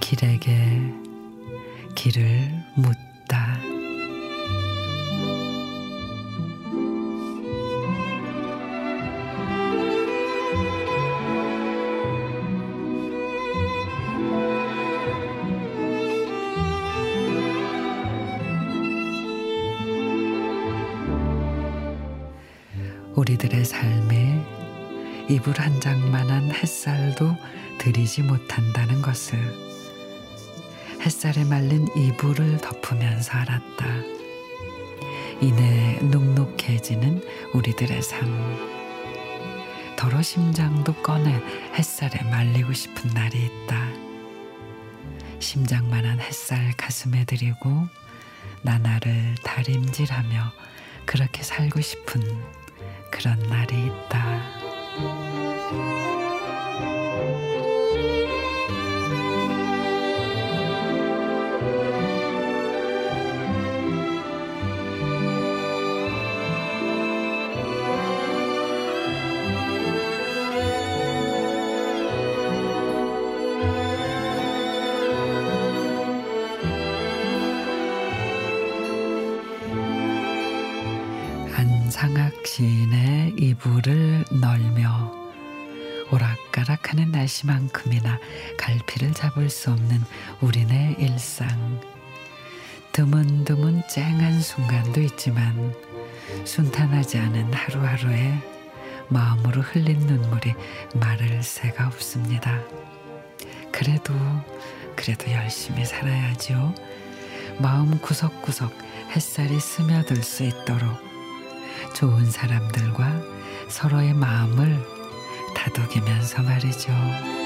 길에게 길을 묻 우리들의 삶에 이불 한 장만한 햇살도 들이지 못한다는 것을 햇살에 말린 이불을 덮으면서 알았다. 이내 눅눅해지는 우리들의 삶. 더러 심장도 꺼내 햇살에 말리고 싶은 날이 있다. 심장만한 햇살 가슴에 들이고 나날을 다림질하며 그렇게 살고 싶은 그런 날이 있다. 안상학 시인의 이불을 널며 오락가락하는 날씨만큼이나 갈피를 잡을 수 없는 우리네 일상. 드문드문 쨍한 순간도 있지만 순탄하지 않은 하루하루에 마음으로 흘린 눈물이 마를 새가 없습니다. 그래도 그래도 열심히 살아야죠. 마음 구석구석 햇살이 스며들 수 있도록 좋은 사람들과 서로의 마음을 다독이면서 말이죠.